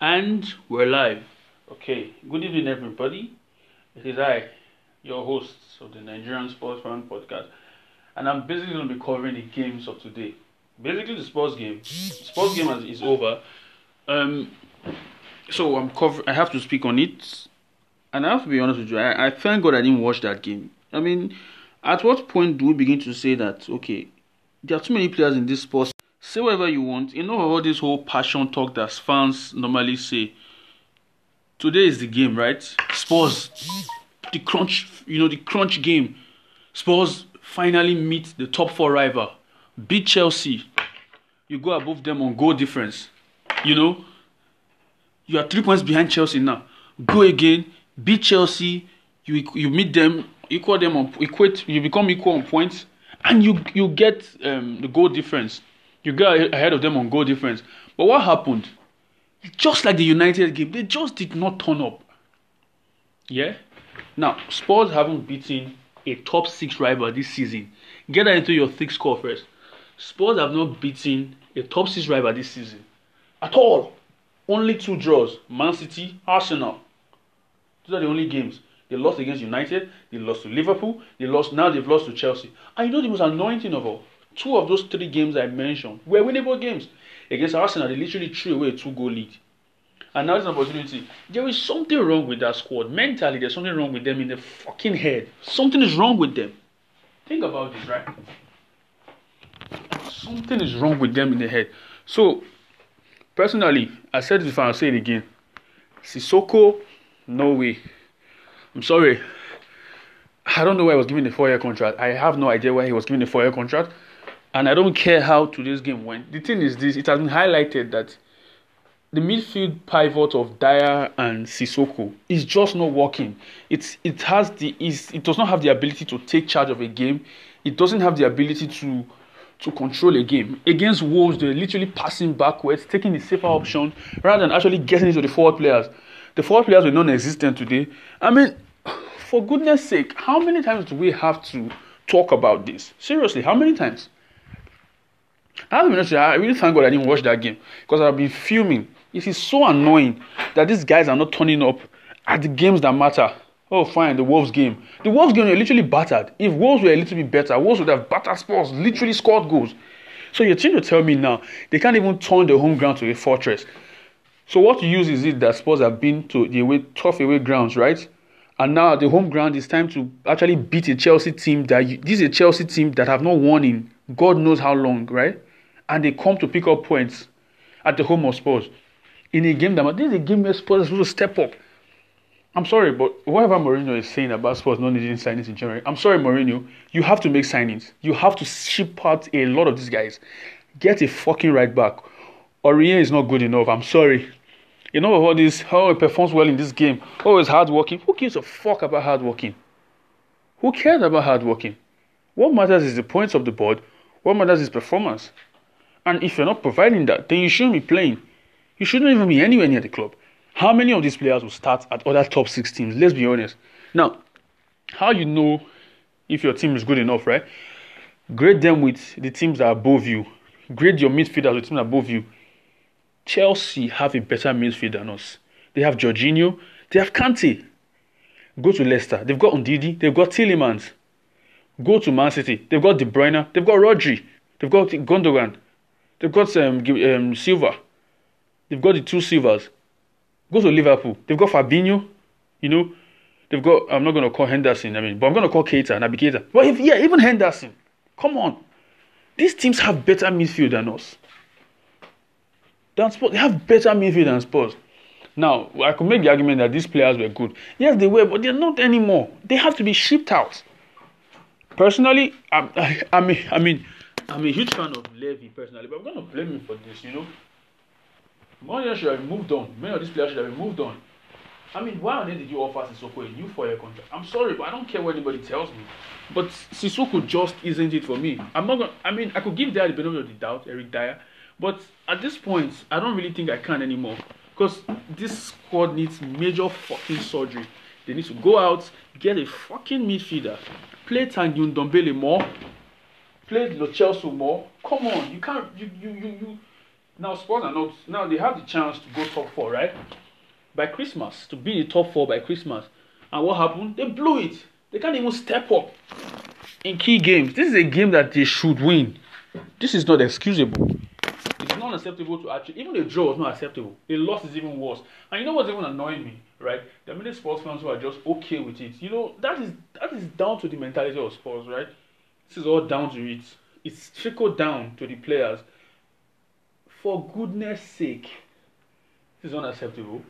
And we're live. Okay, good evening, everybody. It is I, your host of the Nigerian Spurs Fan Podcast, and I'm basically going to be covering the games of today. Basically, the Spurs game. Spurs game is, over. Um, so I'm cover. I have to speak on it, and I have to be honest with you. I, I thank God I didn't watch that game. I mean, at what point do we begin to say that okay, there are too many players in this sport? Say whatever you want. You know all this whole passion talk that fans normally say. Today is the game, right? Spurs, the crunch. You know the crunch game. Spurs finally meet the top four rival, beat Chelsea. You go above them on goal difference. You know, you are three points behind Chelsea now. Go again, beat Chelsea. You you meet them, equal them on equate. You become equal on points, and you you get um, the goal difference. You get ahead of them on goal difference. But what happened? Just like the United game, they just did not turn up. Yeah. Now Spurs haven't beaten a top six rival this season. Get that into your thick score first. Spurs have not beaten a top six rival this season at all. Only two draws: Man City, Arsenal. Those are the only games. They lost against United. They lost to Liverpool. They lost. Now they've lost to Chelsea. And you know the most annoying thing of all. Two of those three games I mentioned were winnable games. Against Arsenal, they literally threw away a two-goal lead. And now it's an opportunity. There is something wrong with that squad. Mentally, there's something wrong with them in the fucking head. Something is wrong with them. Think about this, right? Something is wrong with them in the head. So, personally, I said this before, I'll say it again. Sissoko, no way. I'm sorry. I don't know why he was given a four-year contract. I have no idea why he was given a four-year contract. And I don't care how today's game went. The thing is this, it has been highlighted that the midfield pivot of Dier and Sissoko is just not working. It's it has the is it does not have the ability to take charge of a game. It doesn't have the ability to to control a game. Against Wolves, they're literally passing backwards, taking the safer option rather than actually getting into the forward players. The forward players were non-existent today. I mean, for goodness sake, how many times do we have to talk about this? Seriously, how many times? I I really thank God I didn't watch that game because I've been fuming. It is so annoying that these guys are not turning up at the games that matter. Oh, fine, the Wolves game. The Wolves game were literally battered. If Wolves were a little bit better, Wolves would have battered Spurs, literally scored goals. So you're trying to tell me now they can't even turn the home ground to a fortress. So what use is it that Spurs have been to the away, tough away grounds, right? And now the home ground is time to actually beat a Chelsea team that you, this is a Chelsea team that have not won in God knows how long, right? And they come to pick up points at the home of Spurs in a game that this is a game where Spurs are to step up. I'm sorry, but whatever Mourinho is saying about Spurs not needing signings in January, I'm sorry, Mourinho, you have to make signings. You have to ship out a lot of these guys. Get a fucking right back. Aurier is not good enough. I'm sorry. You know all this, how he performs well in this game. Oh, he's hardworking. Who gives a fuck about hardworking? Who cares about hardworking? What matters is the points of the board. What matters is performance. And if you're not providing that, then you shouldn't be playing. You shouldn't even be anywhere near the club. How many of these players will start at other top six teams? Let's be honest. Now, how you know if your team is good enough, right? Grade them with the teams that are above you. Grade your midfielders with teams above you. Chelsea have a better midfield than us. They have Jorginho, they have Kante. Go to Leicester, they've got Ndidi, they've got Tielemans. Go to Man City, they've got De Bruyne, they've got Rodri, they've got Gundogan, they've got um, um, Silva, they've got the two Silvas. Go to Liverpool, they've got Fabinho, you know, they've got, I'm not going to call Henderson, I mean, but I'm going to call Keita, Naby Keita. But if, yeah, even Henderson, come on. These teams have better midfield than us than Spurs. They have better midfield than Spurs. Now, I could make the argument that these players were good. Yes, they were, but they're not anymore. They have to be shipped out. Personally, I'm, I, I mean, I mean, I'm a huge fan of Levy personally, but I'm going to blame him for this. You know, Mourinho should have moved on. Many of these players should have moved on. I mean, why on earth did you offer Sissoko a new four-year contract? I'm sorry, but I don't care what anybody tells me. But Sissoko just isn't it for me. I'm not going. I mean, I could give Dier the benefit of the doubt, Eric Dier. But at this point, I don't really think I can anymore. Because this squad needs major fucking surgery. They need to go out, get a fucking midfielder, play Tanguy Ndombele more, play Lo Celso more. Come on, you can't. You you you you. Now Spurs are not. Now they have the chance to go top four, right? By Christmas, to be in the top four by Christmas. And what happened? They blew it. They can't even step up in key games. This is a game that they should win. This is not excusable. It's not acceptable to actually. Even a draw was not acceptable. A loss is even worse. And you know what's even annoying me, right? There are many Spurs fans who are just okay with it. You know that is that is down to the mentality of Spurs, right? This is all down to it. It's trickled down to the players. For goodness sake, this is unacceptable.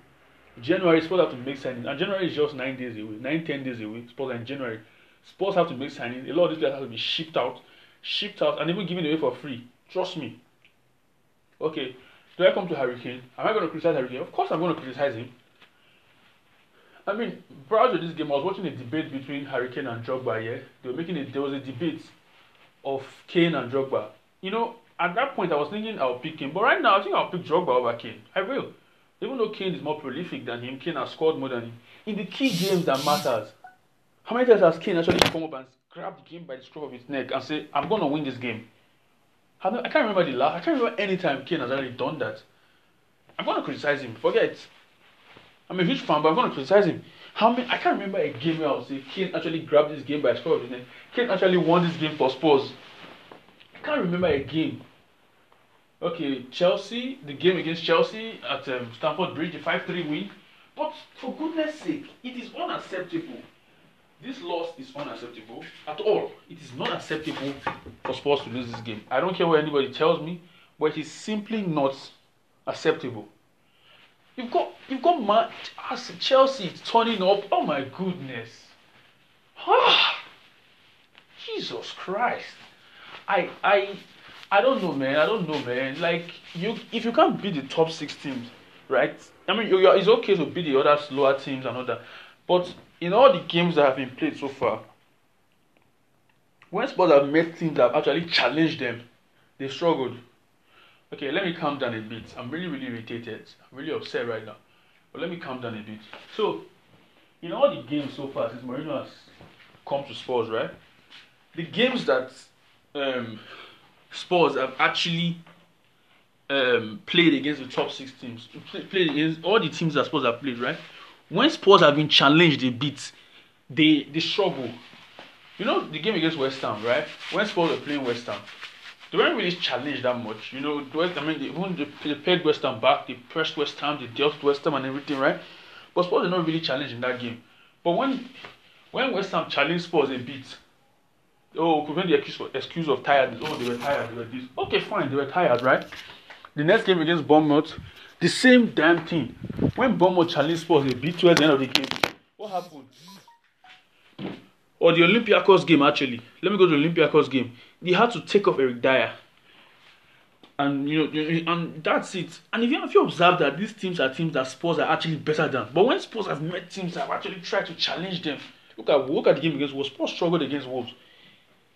January, Spurs have to make signings, and January is just nine days away, nine ten days away. Spurs in January, Spurs have to make signings. A lot of these players have to be shipped out, shipped out, and even given away for free. Trust me. Okay, do I come to Harry Kane? Am I going to criticize Harry Kane? Of course, I'm going to criticize him. I mean, prior to this game, I was watching a debate between Harry Kane and Drogba. Yeah, they were making it. There was a debate of Kane and Drogba. You know, at that point, I was thinking I'll pick him, but right now, I think I'll pick Drogba over Kane. I will. Even though Kane is more prolific than him, Kane has scored more than him. In the key games that matters, how many times has Kane actually come up and grabbed the game by the scruff of his neck and say, I'm going to win this game? I, I can't remember the last, I can't remember any time Kane has actually done that. I'm going to criticize him. Forget I'm a huge fan, but I'm going to criticize him. How many? I can't remember a game where I would say Kane actually grabbed this game by the scruff of his neck. Kane actually won this game for Spurs. I can't remember a game Okay, Chelsea, the game against Chelsea at um, Stamford Bridge, a 5 3 win. But for goodness sake, it is unacceptable. This loss is unacceptable at all. It is not acceptable for Spurs to lose this game. I don't care what anybody tells me, but it is simply not acceptable. You've got you've got man, Chelsea turning up. Oh my goodness. Ah, Jesus Christ. I I I don't know, man. I don't know, man. Like you, if you can't beat the top six teams, right? I mean, you, it's okay to beat the other slower teams and all that, but in all the games that have been played so far, when Spurs have met teams that have actually challenged them, they struggled. Okay, let me calm down a bit. I'm really, really irritated. I'm really upset right now. But let me calm down a bit. So, in all the games so far since Mourinho has come to Spurs, right? The games that um, Spurs have actually um, played against the top six teams, played against all the teams that Spurs have played, right? When Spurs have been challenged a bit, they they struggle. You know the game against West Ham, right? When Spurs were playing West Ham, they weren't really challenged that much. You know, West, I mean, they, even they, they played West Ham back, they pressed West Ham, they dealt West Ham and everything, right? But Spurs are not really challenged in that game. But when when West Ham challenged Spurs a bit, oh, prevent the excuse, excuse of tiredness. Oh, they were tired. They were this. Okay, fine. They were tired, right? The next game against Bournemouth, the same damn thing. When Bournemouth challenged Spurs, they beat towards the end of the game. What happened? Or the Olympiacos game, actually. Let me go to the Olympiacos game. They had to take off Eric Dier. And you know, and that's it. And if you if you observe that these teams are teams that Spurs are actually better than, but when Spurs have met teams that have actually tried to challenge them, look at look at the game against Wolves. Spurs struggled against Wolves.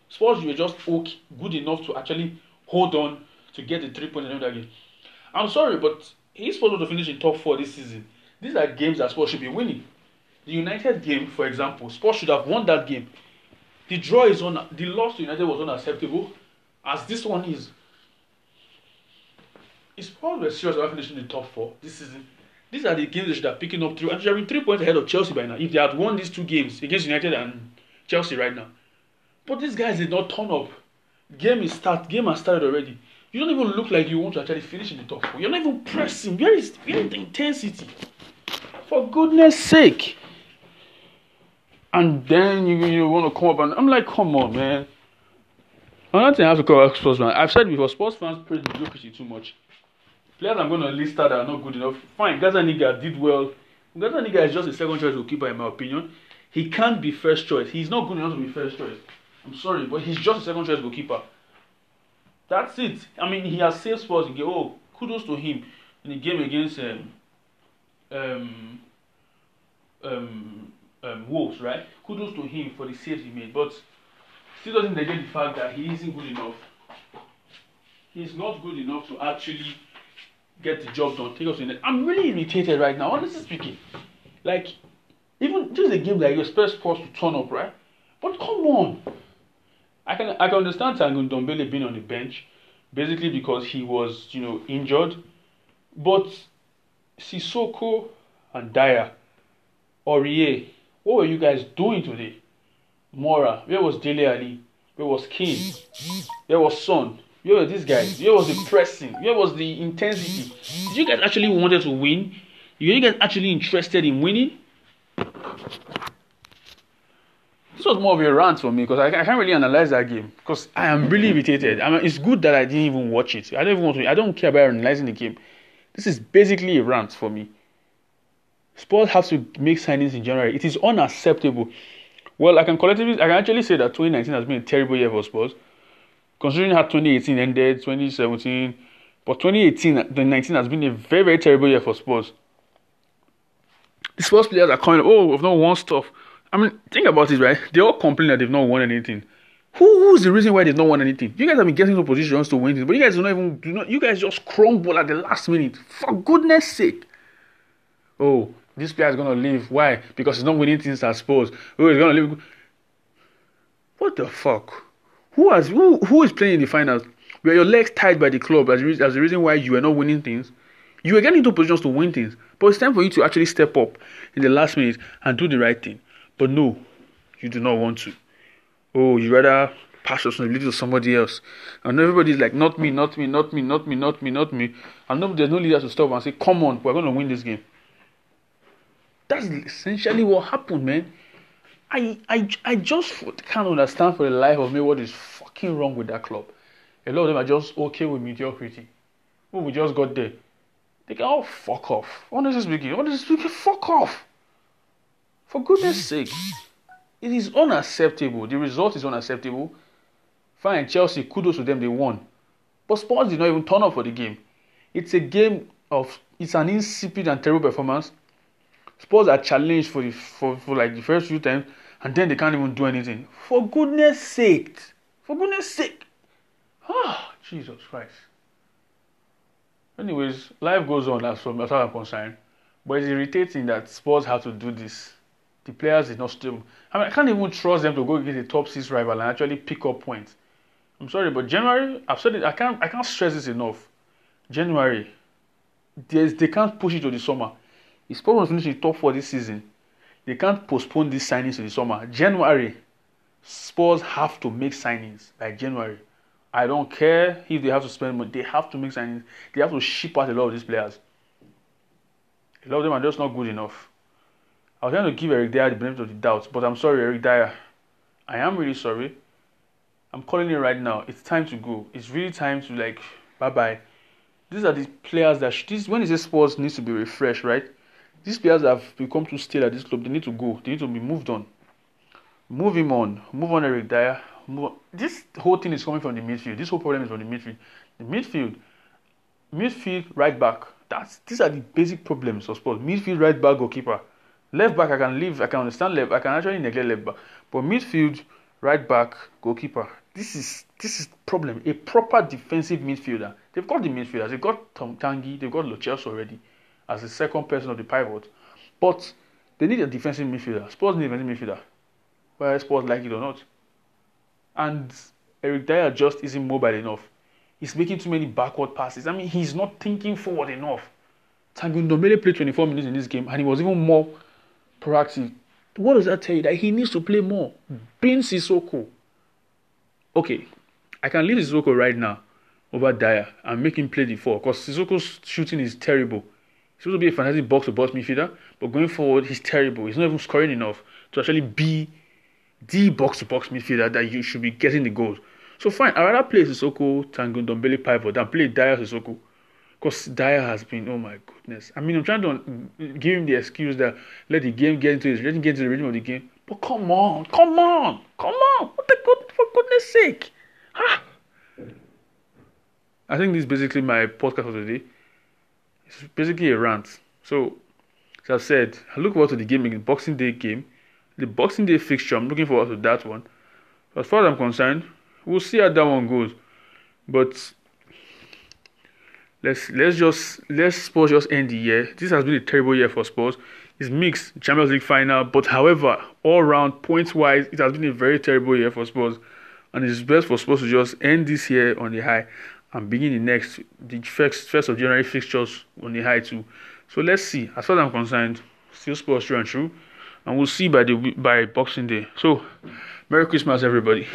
Spurs were just okay, good enough to actually hold on to get the three points in that game. I'm sorry, but he's supposed to finish in top four this season. These are games that Spurs should be winning. The United game, for example, Spurs should have won that game. The draw is on. The loss to United was unacceptable, as this one is. It's were serious about finishing the top four this season, these are the games they should have picking up through. And they are three points ahead of Chelsea by now. If they had won these two games against United and Chelsea right now, but these guys did not turn up. Game is start. Game has started already. You don't even look like you want to actually finish in the top four. You're not even pressing. Where is, where is the intensity? For goodness sake. And then you, you want to come up and I'm like, come on, man. Another thing I have to call Spurs fans. I've said before, Spurs fans praise mediocrity too much. Players I'm going to list that are not good enough. Fine, Gazzaniga did well. Gazzaniga is just a second choice goalkeeper in my opinion. He can't be first choice. He's not good enough to be first choice. I'm sorry, but he's just a second choice goalkeeper. That's it. I mean, he has saved game. Oh, kudos to him in the game against um, um, um, um, Wolves, right? Kudos to him for the saves he made, but still doesn't negate the fact that he isn't good enough. He's not good enough to actually get the job done. Take us in. I'm really irritated right now, honestly speaking. Like, even this is a game that you expect Spurs to turn up, right? But come on. I can I can understand Tanguy Ndombele being on the bench, basically because he was, you know, injured. But Sissoko and Dier, Aurier, what were you guys doing today? Moura, where was Dele Alli? Where was King? Where was Son? Where were these guys? Where was the pressing? Where was the intensity? Did you guys actually wanted to win? Were you guys actually interested in winning? This was more of a rant for me because I, I can't really analyze that game because I am really irritated. I mean, it's good that I didn't even watch it. I don't even want to. I don't care about analyzing the game. This is basically a rant for me. Spurs have to make signings in January. It is unacceptable. Well, I can collectively, I can actually say that 2019 has been a terrible year for Spurs, considering how 2018 ended, 2017, but 2018, 2019 has been a very, very terrible year for Spurs. The Spurs players are coming, oh, we've not won stuff. I mean, think about it, right? They all complain that they've not won anything. Who, who's the reason why they've not won anything? You guys have been getting into positions to win things, but you guys do not even do not. You guys just crumble at the last minute. For goodness sake! Oh, this player is gonna leave. Why? Because he's not winning things at Spurs. Oh, he's gonna leave. What the fuck? Who has who who is playing in the finals? Were your legs tied by the club as, as the reason why you were not winning things? You were getting into positions to win things, but it's time for you to actually step up in the last minute and do the right thing. But no, you do not want to. Oh, you rather pass responsibility to somebody else. And everybody's like, not me, not me, not me, not me, not me, not me. And no, there's no leader to stop and say, come on, we're going to win this game. That's essentially what happened, man. I, I, I just can't understand for the life of me what is fucking wrong with that club. A lot of them are just okay with mediocrity. Oh, we just got there. They can all fuck off. Honestly speaking, honestly speaking, fuck off. For goodness sake. It is unacceptable. The result is unacceptable. Fine, Chelsea, kudos to them, they won. But Spurs did not even turn up for the game. It's a game of, it's an insipid and terrible performance. Spurs are challenged for the for, for like the first few times, and then they can't even do anything. For goodness sake! For goodness sake! Ah, Jesus Christ. Anyways, life goes on as far as I'm concerned. But it's irritating that Spurs have to do this. The players is not stable. I mean, I can't even trust them to go against a top six rival and actually pick up points. I'm sorry, but January, I've said it. I can't. I can't stress this enough. January, they can't push it to the summer. Spurs want to in top four this season, they can't postpone these signings to the summer. January, Spurs have to make signings by January. I don't care if they have to spend money. They have to make signings. They have to ship out a lot of these players. A lot of them are just not good enough. I was trying to give Eric Dier the benefit of the doubt, but I'm sorry, Eric Dier. I am really sorry. I'm calling it right now. It's time to go. It's really time to like bye bye. These are the players that sh- this when is this Spurs needs to be refreshed, right? These players have become too stale at this club. They need to go. They need to be moved on. Move him on. Move on, Eric Dier. Move on. This whole thing is coming from the midfield. This whole problem is from the midfield. The midfield, midfield, right back. That's these are the basic problems of Spurs. Midfield, right back, goalkeeper. Left back, I can leave. I can understand left. I can actually neglect left back. But midfield, right back, goalkeeper. This is this is problem. A proper defensive midfielder. They've got the midfielders. They've got Tom Tanguy. They've got Lo Celso already as the second person of the pivot. But they need a defensive midfielder. Spurs need a defensive midfielder, whether Spurs like it or not. And Eric Dier just isn't mobile enough. He's making too many backward passes. I mean, he's not thinking forward enough. Tanguy Ndombele played 24 minutes in this game, and he was even more proactive. What does that tell you? That he needs to play more. Hmm. Being Sissoko. Okay, I can leave Sissoko right now over Dier and make him play the four because Sissoko's shooting is terrible. Supposed to be a fantastic box to box midfielder, but going forward, he's terrible. He's not even scoring enough to actually be the box to box midfielder that you should be getting the goals. So fine, I'd rather play Sissoko, Tanguy Ndombele pivot than play Dier Sissoko. Because Dier has been, oh my goodness. I mean, I'm trying to give him the excuse that let the game get into his, let him get into the rhythm of the game. But come on, come on, come on. What the good, for goodness sake. I think this is basically my podcast for today. It's basically a rant. So, as I've said, I look forward to the game, the Boxing Day game. The Boxing Day fixture, I'm looking forward to that one. As far as I'm concerned, we'll see how that one goes. But let's let's just let's Spurs just end the year. This has been a terrible year for Spurs. It's mixed Champions League final, but however, all round points wise, it has been a very terrible year for Spurs, and it's best for Spurs to just end this year on the high and begin the next the first first of January fixtures on the high too. So let's see. As far as I'm concerned, still Spurs true and true, and we'll see by the by Boxing Day. So, Merry Christmas, everybody.